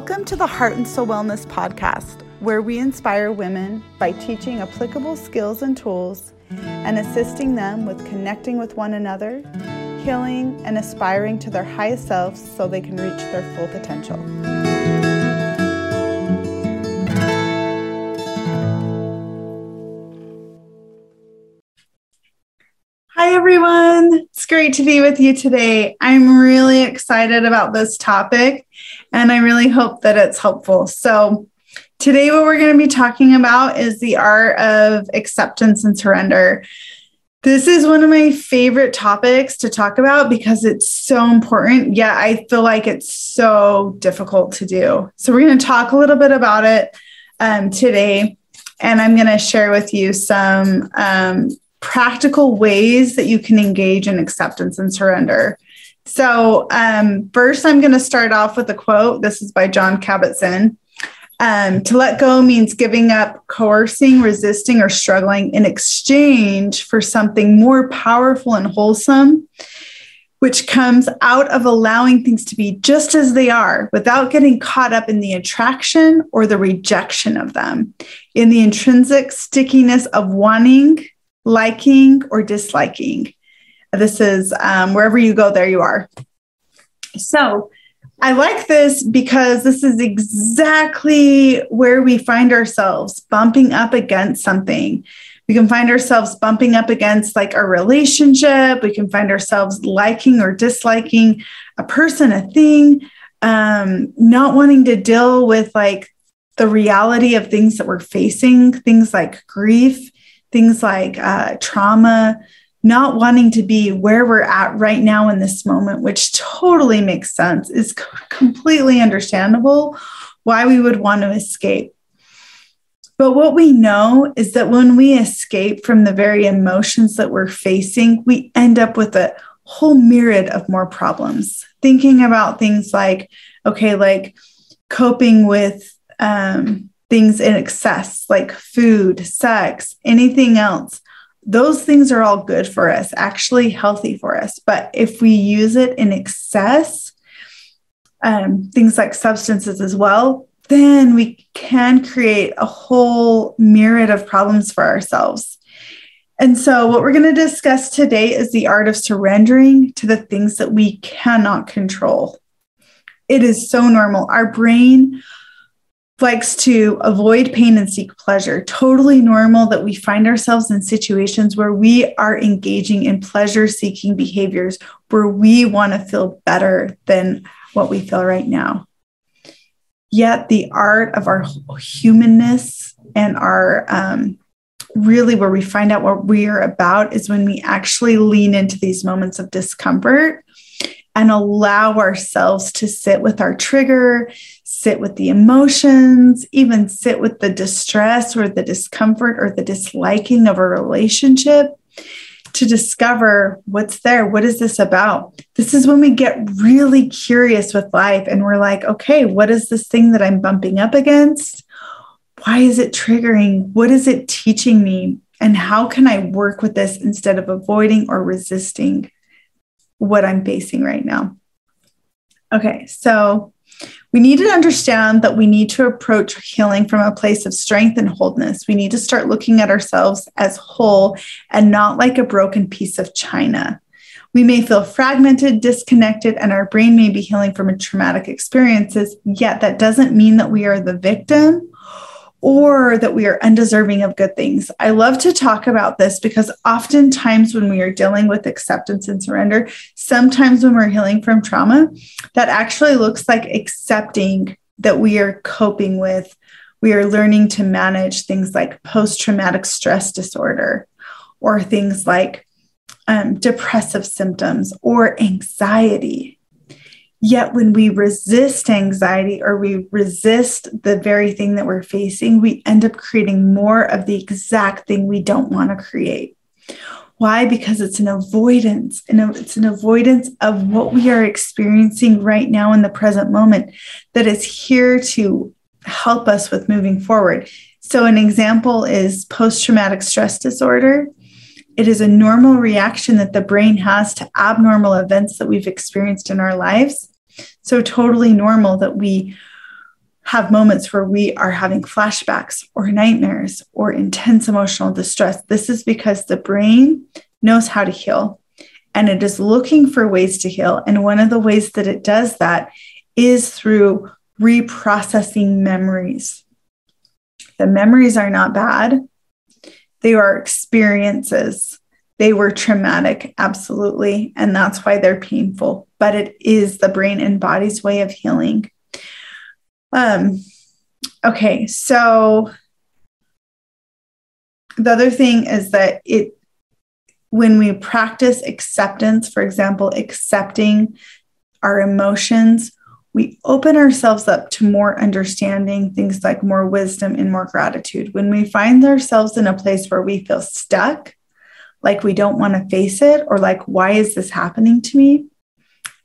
Welcome to the Heart and Soul Wellness Podcast, where we inspire women by teaching applicable skills and tools and assisting them with connecting with one another, healing, and aspiring to their highest selves so they can reach their full potential. Hi, everyone. It's great to be with you today. I'm really excited about this topic and I really hope that it's helpful. So, today, what we're going to be talking about is the art of acceptance and surrender. This is one of my favorite topics to talk about because it's so important. Yet I feel like it's so difficult to do. So, we're going to talk a little bit about it um, today. And I'm going to share with you some um, practical ways that you can engage in acceptance and surrender. So, um, first, I'm going to start off with a quote. This is by John Kabat-Zinn. Um, to let go means giving up coercing, resisting, or struggling in exchange for something more powerful and wholesome, which comes out of allowing things to be just as they are without getting caught up in the attraction or the rejection of them, in the intrinsic stickiness of wanting, liking, or disliking. This is um, wherever you go, there you are. So I like this because this is exactly where we find ourselves bumping up against something. We can find ourselves bumping up against like a relationship. We can find ourselves liking or disliking a person, a thing, um, not wanting to deal with like the reality of things that we're facing, things like grief, things like uh, trauma, not wanting to be where we're at right now in this moment, which totally makes sense, is completely understandable why we would want to escape. But what we know is that when we escape from the very emotions that we're facing, we end up with a whole myriad of more problems. Thinking about things like, okay, like coping with um, things in excess, like food, sex, anything else those things are all good for us, actually healthy for us. But if we use it in excess, um, things like substances as well, then we can create a whole myriad of problems for ourselves. And so, what we're going to discuss today is the art of surrendering to the things that we cannot control. It is so normal. Our brain likes to avoid pain and seek pleasure. Totally normal that we find ourselves in situations where we are engaging in pleasure seeking behaviors where we want to feel better than what we feel right now. Yet, the art of our humanness and our um, really where we find out what we are about is when we actually lean into these moments of discomfort and allow ourselves to sit with our trigger, sit with the emotions, even sit with the distress or the discomfort or the disliking of a relationship to discover what's there. What is this about? This is when we get really curious with life and we're like, okay, what is this thing that I'm bumping up against? Why is it triggering? What is it teaching me? And how can I work with this instead of avoiding or resisting what I'm facing right now? Okay, so we need to understand that we need to approach healing from a place of strength and wholeness. We need to start looking at ourselves as whole and not like a broken piece of china. We may feel fragmented, disconnected, and our brain may be healing from traumatic experiences, yet that doesn't mean that we are the victim or that we are undeserving of good things. I love to talk about this because oftentimes when we are dealing with acceptance and surrender, sometimes when we're healing from trauma, that actually looks like accepting that we are coping with, we are learning to manage things like post traumatic stress disorder or things like um, depressive symptoms or anxiety Yet, when we resist anxiety or we resist the very thing that we're facing, we end up creating more of the exact thing we don't want to create. Why? Because it's an avoidance, and it's an avoidance of what we are experiencing right now in the present moment that is here to help us with moving forward. So, an example is post traumatic stress disorder. It is a normal reaction that the brain has to abnormal events that we've experienced in our lives. So, totally normal that we have moments where we are having flashbacks or nightmares or intense emotional distress, this is because the brain knows how to heal and it is looking for ways to heal. And one of the ways that it does that is through reprocessing memories. The memories are not bad, they are experiences. They were traumatic, absolutely. And that's why they're painful, but it is the brain and body's way of healing. Um, okay, so the other thing is that it when we practice acceptance, for example, accepting our emotions, we open ourselves up to more understanding, things like more wisdom and more gratitude. When we find ourselves in a place where we feel stuck, like we don't want to face it, or like, why is this happening to me?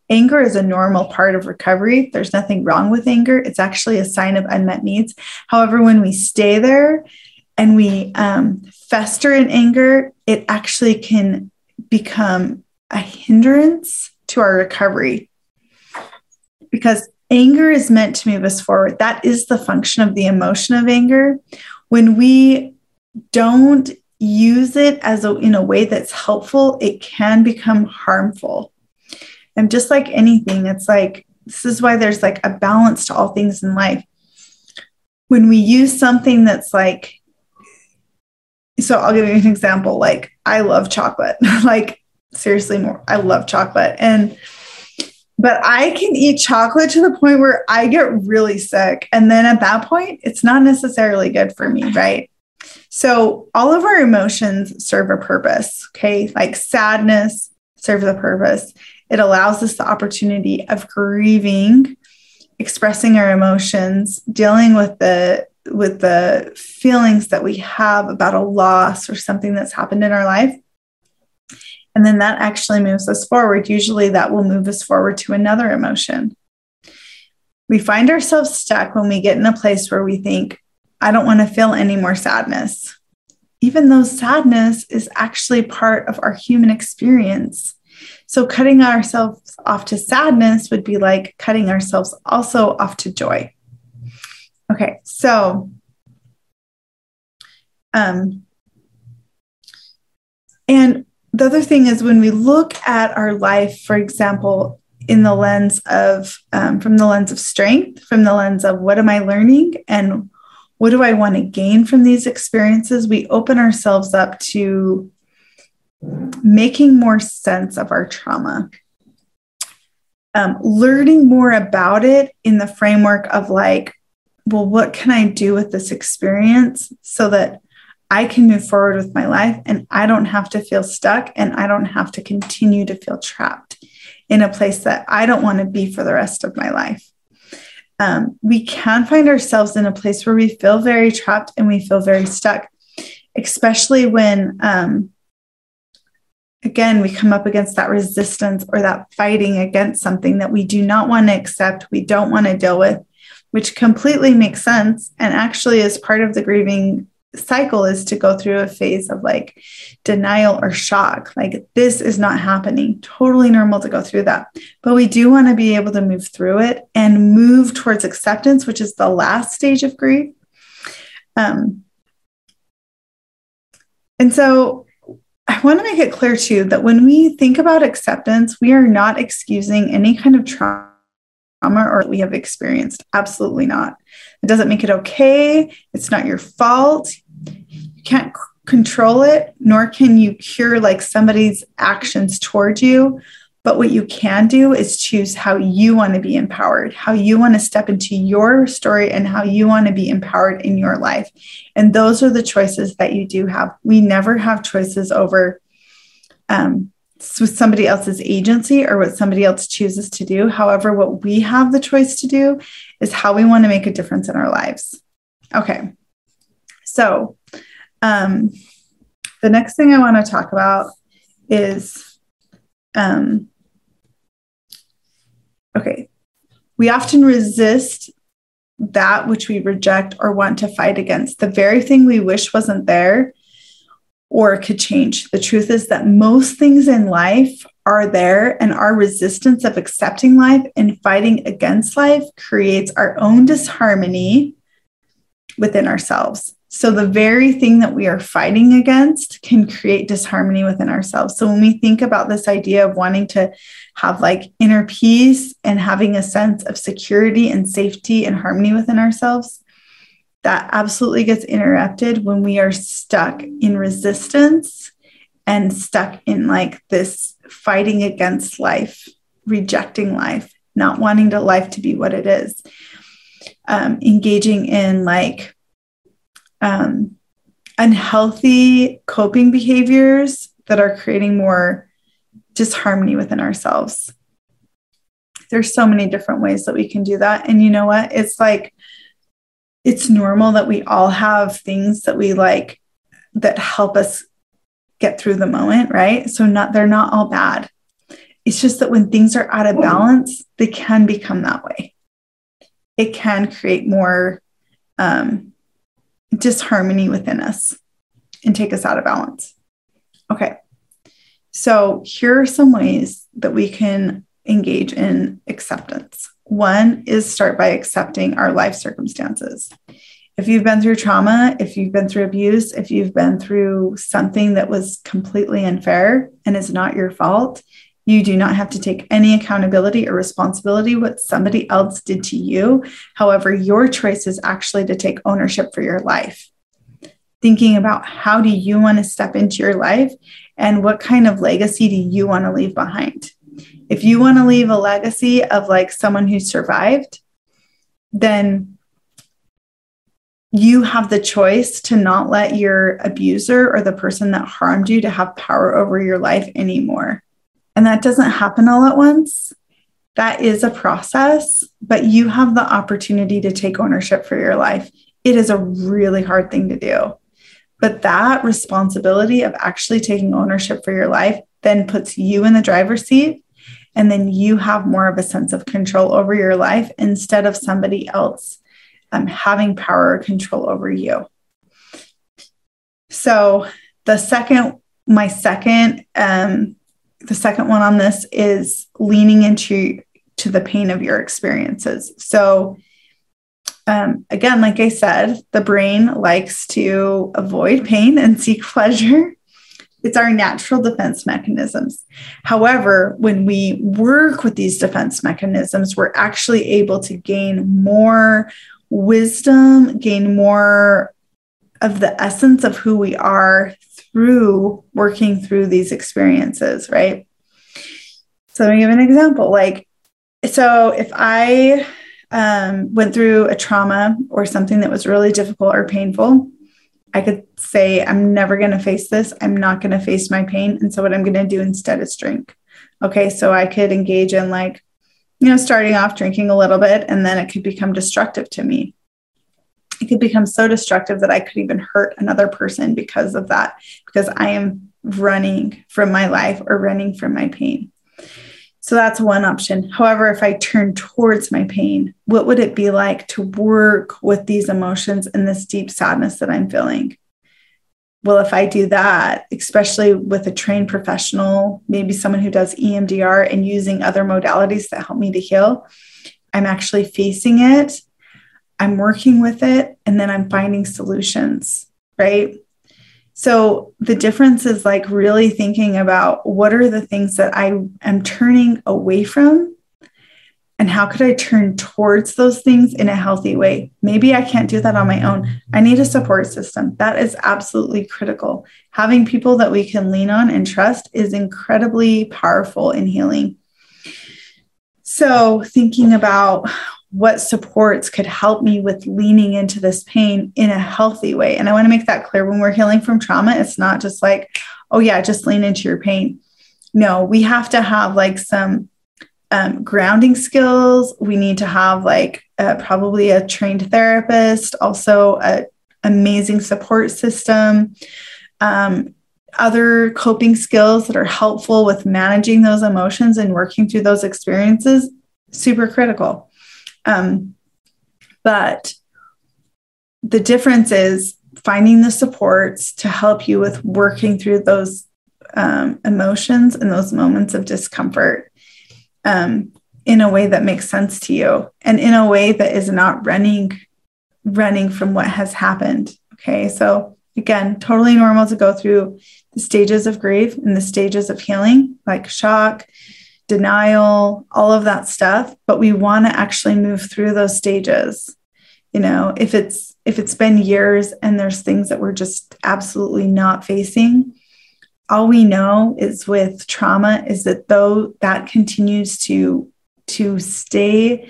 Anger is a normal part of recovery. There's nothing wrong with anger. It's actually a sign of unmet needs. However, when we stay there and we um, fester in anger, it actually can become a hindrance to our recovery because anger is meant to move us forward. That is the function of the emotion of anger. When we don't use it as a, in a way that's helpful, it can become harmful. And just like anything, it's like this is why there's like a balance to all things in life. When we use something that's like, so I'll give you an example. Like, I love chocolate, like, seriously, more. I love chocolate. And but I can eat chocolate to the point where I get really sick. And then at that point, it's not necessarily good for me, right? So all of our emotions serve a purpose, okay? Like sadness serves a purpose. It allows us the opportunity of grieving, expressing our emotions, dealing with the with the feelings that we have about a loss or something that's happened in our life. And then that actually moves us forward. Usually that will move us forward to another emotion. We find ourselves stuck when we get in a place where we think, I don't want to feel any more sadness. Even though sadness is actually part of our human experience. So, cutting ourselves off to sadness would be like cutting ourselves also off to joy. Okay, so um, and the other thing is when we look at our life, for example, in the lens of um, from the lens of strength, from the lens of what am I learning and what do I want to gain from these experiences, we open ourselves up to making more sense of our trauma. Um, learning more about it in the framework of like, well, what can I do with this experience so that I can move forward with my life and I don't have to feel stuck and I don't have to continue to feel trapped in a place that I don't want to be for the rest of my life. Um, we can find ourselves in a place where we feel very trapped and we feel very stuck, especially when, um, again, we come up against that resistance or that fighting against something that we do not want to accept, we don't want to deal with, which completely makes sense and actually is part of the grieving cycle is to go through a phase of like denial or shock. Like, this is not happening. Totally normal to go through that. But we do want to be able to move through it and move towards acceptance, which is the last stage of grief. Um, and so I want to make it clear too that when we think about acceptance, we are not excusing any kind of trauma or we have experienced. Absolutely not. It doesn't make it okay. It's not your fault You can't c- control it, nor can you cure like somebody's actions towards you. But what you can do is choose how you want to be empowered, how you want to step into your story, and how you want to be empowered in your life. And those are the choices that you do have. We never have choices over um, with somebody else's agency or what somebody else chooses to do. However, what we have the choice to do is how we want to make a difference in our lives. Okay. So, um, the next thing I want to talk about is um, okay, we often resist that which we reject or want to fight against. The very thing we wish wasn't there or could change. The truth is that most things in life are there, and our resistance of accepting life and fighting against life creates our own disharmony within ourselves. So, the very thing that we are fighting against can create disharmony within ourselves. So, when we think about this idea of wanting to have like inner peace and having a sense of security and safety and harmony within ourselves, that absolutely gets interrupted when we are stuck in resistance and stuck in like this fighting against life, rejecting life, not wanting to life to be what it is, um, engaging in like um, unhealthy coping behaviors that are creating more disharmony within ourselves. There's so many different ways that we can do that. And you know what? It's like, it's normal that we all have things that we like that help us get through the moment, right? So not they're not all bad. It's just that when things are out of balance, they can become that way. It can create more um, disharmony within us and take us out of balance. Okay. So here are some ways that we can engage in acceptance. One is start by accepting our life circumstances if you've been through trauma, if you've been through abuse, if you've been through something that was completely unfair and is not your fault, you do not have to take any accountability or responsibility what somebody else did to you. However, your choice is actually to take ownership for your life. Thinking about how do you want to step into your life and what kind of legacy do you want to leave behind? If you want to leave a legacy of like someone who survived, then you have the choice to not let your abuser or the person that harmed you to have power over your life anymore. And that doesn't happen all at once. That is a process, but you have the opportunity to take ownership for your life. It is a really hard thing to do. But that responsibility of actually taking ownership for your life then puts you in the driver's seat. And then you have more of a sense of control over your life instead of somebody else um, having power or control over you. So the second, my second, um, the second one on this is leaning into to the pain of your experiences. So um, again, like I said, the brain likes to avoid pain and seek pleasure. It's our natural defense mechanisms. However, when we work with these defense mechanisms, we're actually able to gain more wisdom, gain more of the essence of who we are through working through these experiences, right? So, let me give an example. Like, so if I um, went through a trauma or something that was really difficult or painful, I could say, I'm never going to face this. I'm not going to face my pain. And so, what I'm going to do instead is drink. Okay. So, I could engage in like you know, starting off drinking a little bit and then it could become destructive to me. It could become so destructive that I could even hurt another person because of that, because I am running from my life or running from my pain. So that's one option. However, if I turn towards my pain, what would it be like to work with these emotions and this deep sadness that I'm feeling? well, if I do that, especially with a trained professional, maybe someone who does EMDR and using other modalities that help me to heal, I'm actually facing it, I'm working with it, and then I'm finding solutions, right? So the difference is like really thinking about what are the things that I am turning away from and how could I turn towards those things in a healthy way? Maybe I can't do that on my own. I need a support system. That is absolutely critical. Having people that we can lean on and trust is incredibly powerful in healing. So, thinking about what supports could help me with leaning into this pain in a healthy way. And I want to make that clear when we're healing from trauma, it's not just like, oh, yeah, just lean into your pain. No, we have to have like some um, grounding skills. We need to have like uh, probably a trained therapist, also an amazing support system, um, other coping skills that are helpful with managing those emotions and working through those experiences. Super critical. Um, but the difference is finding the supports to help you with working through those um, emotions and those moments of discomfort um, in a way that makes sense to you and in a way that is not running running from what has happened. Okay. So again totally normal to go through the stages of grief and the stages of healing like shock denial all of that stuff but we want to actually move through those stages. You know if it's if it's been years and there's things that we're just absolutely not facing all we know is with trauma is that though that continues to to stay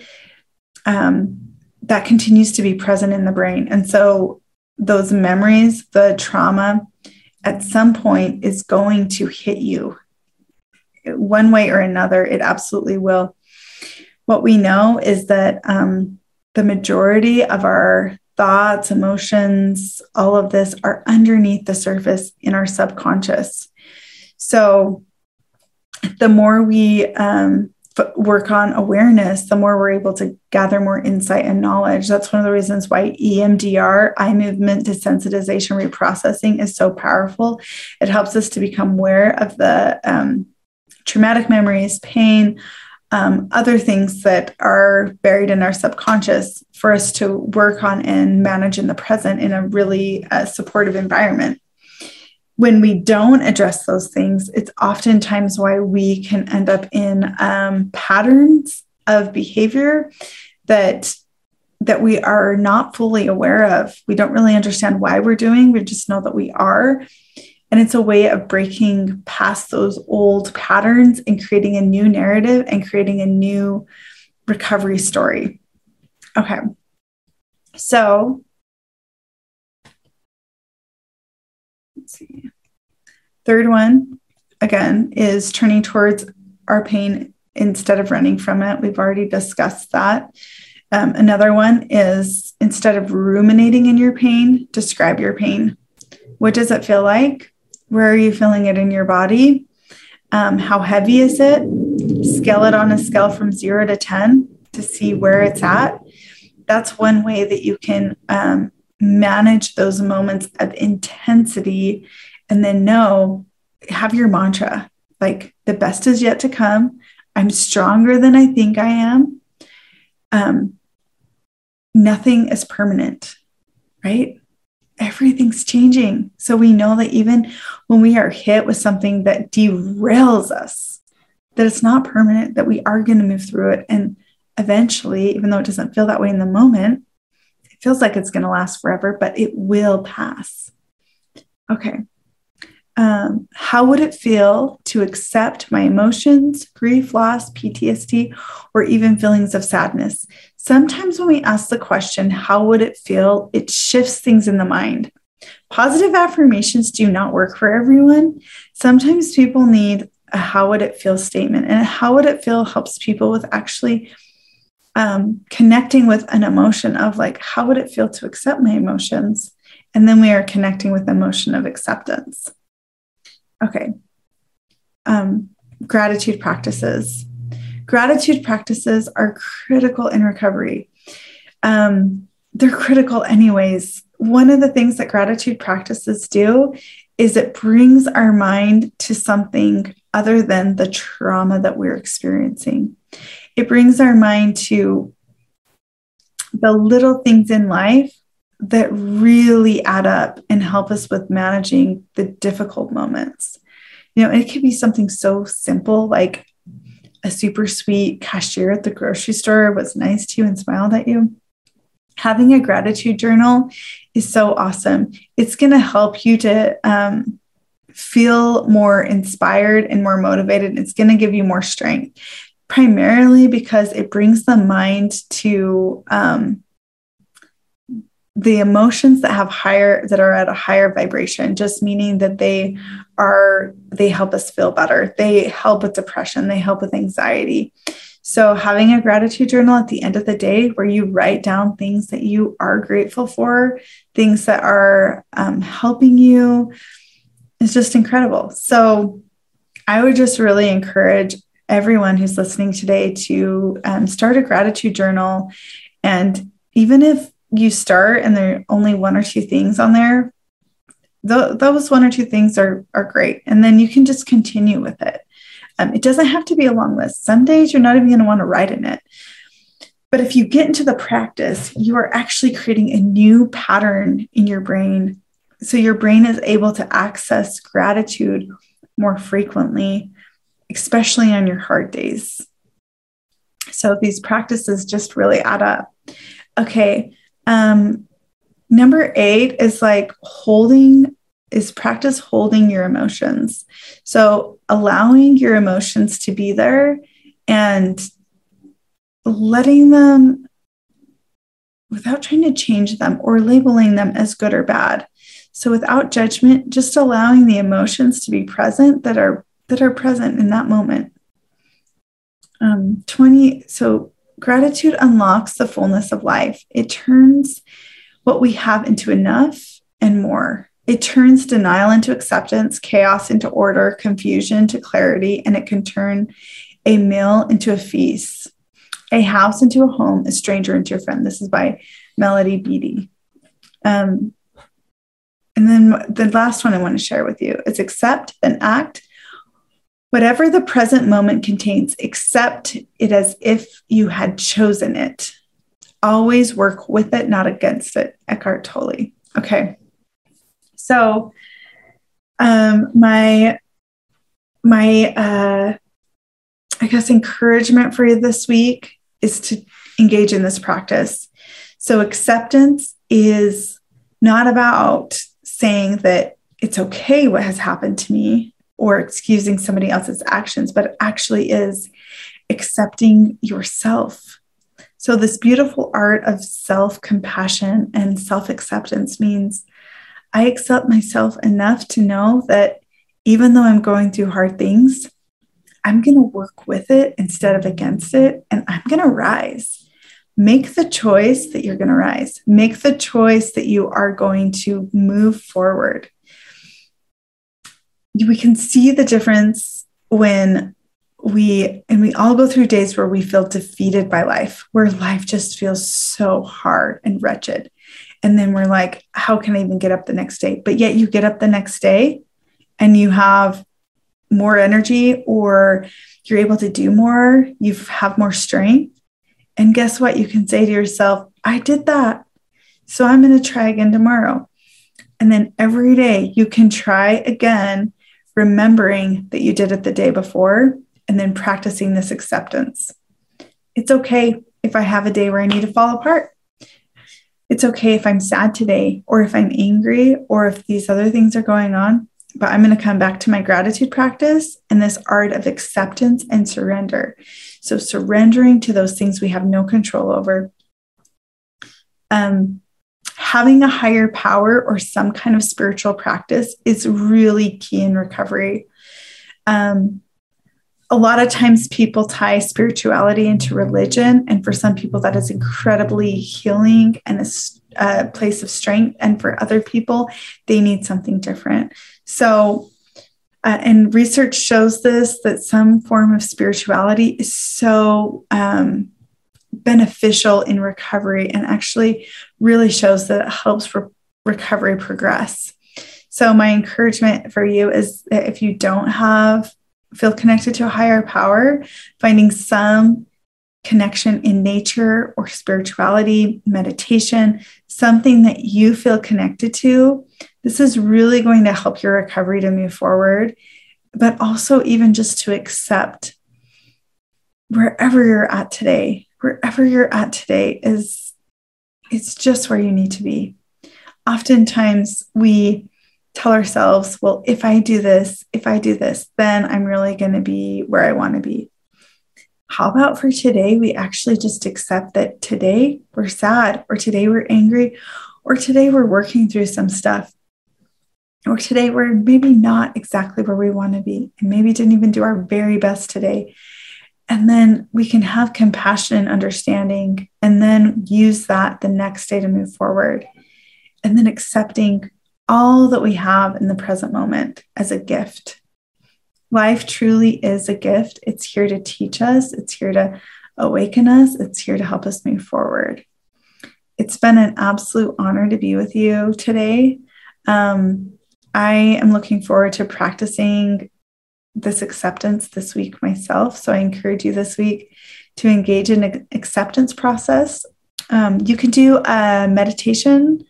um, that continues to be present in the brain. And so those memories the trauma at some point is going to hit you one way or another it absolutely will what we know is that um, the majority of our thoughts, emotions, all of this are underneath the surface in our subconscious. So the more we um, f- work on awareness, the more we're able to gather more insight and knowledge. That's one of the reasons why EMDR, eye movement desensitization reprocessing, is so powerful. It helps us to become aware of the um, traumatic memories, pain, um, other things that are buried in our subconscious for us to work on and manage in the present in a really uh, supportive environment. When we don't address those things, it's oftentimes why we can end up in um, patterns of behavior that that we are not fully aware of. We don't really understand why we're doing. We just know that we are. And it's a way of breaking past those old patterns and creating a new narrative and creating a new recovery story. Okay. So let's see. Third one, again, is turning towards our pain instead of running from it. We've already discussed that. Um, another one is instead of ruminating in your pain, describe your pain. What does it feel like? Where are you feeling it in your body? Um, how heavy is it? Scale it on a scale from zero to 10 to see where it's at. That's one way that you can um, manage those moments of intensity and then know, have your mantra like the best is yet to come. I'm stronger than I think I am. Um, nothing is permanent, right? Everything's changing. So we know that even when we are hit with something that derails us, that it's not permanent, that we are going to move through it. And eventually, even though it doesn't feel that way in the moment, it feels like it's going to last forever, but it will pass. Okay. Um, how would it feel to accept my emotions, grief, loss, PTSD, or even feelings of sadness? Sometimes when we ask the question, how would it feel? It shifts things in the mind. Positive affirmations do not work for everyone. Sometimes people need a how would it feel statement, and how would it feel helps people with actually um, connecting with an emotion of like, how would it feel to accept my emotions? And then we are connecting with emotion of acceptance. Okay. Um, gratitude practices. Gratitude practices are critical in recovery. Um, they're critical, anyways. One of the things that gratitude practices do is it brings our mind to something other than the trauma that we're experiencing. It brings our mind to the little things in life that really add up and help us with managing the difficult moments. You know, it could be something so simple like a super sweet cashier at the grocery store was nice to you and smiled at you. Having a gratitude journal is so awesome. It's going to help you to um, feel more inspired and more motivated. It's going to give you more strength, primarily because it brings the mind to um, the emotions that have higher that are at a higher vibration just meaning that they are they help us feel better. They help with depression. They help with anxiety. So having a gratitude journal at the end of the day where you write down things that you are grateful for things that are um, helping you is just incredible. So i would just really encourage everyone who's listening today to um, start a gratitude journal. And even if you start and there are only one or two things on there, th- those one or two things are, are great. And then you can just continue with it. Um, it doesn't have to be a long list. Some days you're not even going to want to write in it. But if you get into the practice, you are actually creating a new pattern in your brain. So your brain is able to access gratitude more frequently, especially on your hard days. So these practices just really add up. Okay. Um, number eight is like holding is practice holding your emotions. So allowing your emotions to be there and letting them without trying to change them or labeling them as good or bad. So without judgment, just allowing the emotions to be present that are that are present in that moment. Um, 20 so gratitude unlocks the fullness of life. It turns what we have into enough and more. It turns denial into acceptance, chaos into order, confusion to clarity, and it can turn a meal into a feast, a house into a home, a stranger into a friend. This is by Melody Beattie. Um, and then the last one I want to share with you is accept and act. Whatever the present moment contains, accept it as if you had chosen it. Always work with it, not against it. Eckhart Tolle. Okay. So, um, my my uh, I guess encouragement for you this week is to engage in this practice. So, acceptance is not about saying that it's okay what has happened to me or excusing somebody else's actions, but actually is accepting yourself. So, this beautiful art of self compassion and self acceptance means I accept myself enough to know that even though I'm going through hard things, I'm going to work with it instead of against it, and I'm going to rise. Make the choice that you're going to rise. Make the choice that you are going to move forward. We can see the difference when we, and we all go through days where we feel defeated by life, where life just feels so hard and wretched. And then we're like, how can I even get up the next day? But yet you get up the next day and you have more energy or you're able to do more, you have more strength. And guess what? You can say to yourself, I did that. So I'm going to try again tomorrow. And then every day you can try again, remembering that you did it the day before and then practicing this acceptance. It's okay if I have a day where I need to fall apart it's okay if I'm sad today, or if I'm angry, or if these other things are going on. But I'm going to come back to my gratitude practice and this art of acceptance and surrender. So, surrendering to those things we have no control over. Um, having a higher power or some kind of spiritual practice is really key in recovery. Um, a lot of times people tie spirituality into religion. And for some people, that is incredibly healing and a, a place of strength. And for other people, they need something different. So, uh, and research shows this that some form of spirituality is so um, beneficial in recovery and actually really shows that it helps re- recovery progress. So, my encouragement for you is that if you don't have feel connected to a higher power, finding some connection in nature or spirituality, meditation, something that you feel connected to, this is really going to help your recovery to move forward, but also even just to accept wherever you're at today, wherever you're at today is it's just where you need to be. Oftentimes we tell ourselves, well, if I do this, if I do this, then I'm really going to be where I want to be. How about for today, we actually just accept that today we're sad, or today we're angry, or today we're working through some stuff, or today we're maybe not exactly where we want to be, and maybe didn't even do our very best today. And then we can have compassion and understanding, and then use that the next day to move forward. And then accepting all that we have in the present moment as a gift. Life truly is a gift. It's here to teach us, it's here to awaken us, it's here to help us move forward. it's been an absolute honor to be with you today. Um, I am looking forward to practicing this acceptance this week myself. So I encourage you this week to engage in an acceptance process. Um, you can do a meditation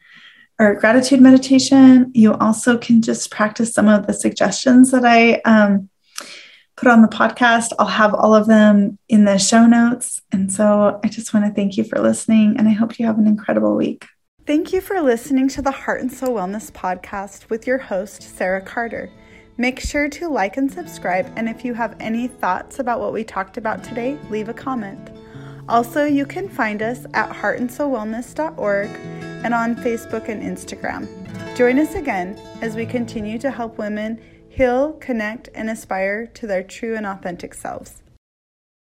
or gratitude meditation. You also can just practice some of the suggestions that I um, put on the podcast. I'll have all of them in the show notes. And so I just want to thank you for listening, and I hope you have an incredible week. Thank you for listening to the Heart and Soul Wellness podcast with your host, Sarah Carter. Make sure to like and subscribe, and if you have any thoughts about what we talked about today, leave a comment. Also, you can find us at heartandsoulwellness.org and on Facebook and Instagram. Join us again as we continue to help women heal, connect, and aspire to their true and authentic selves.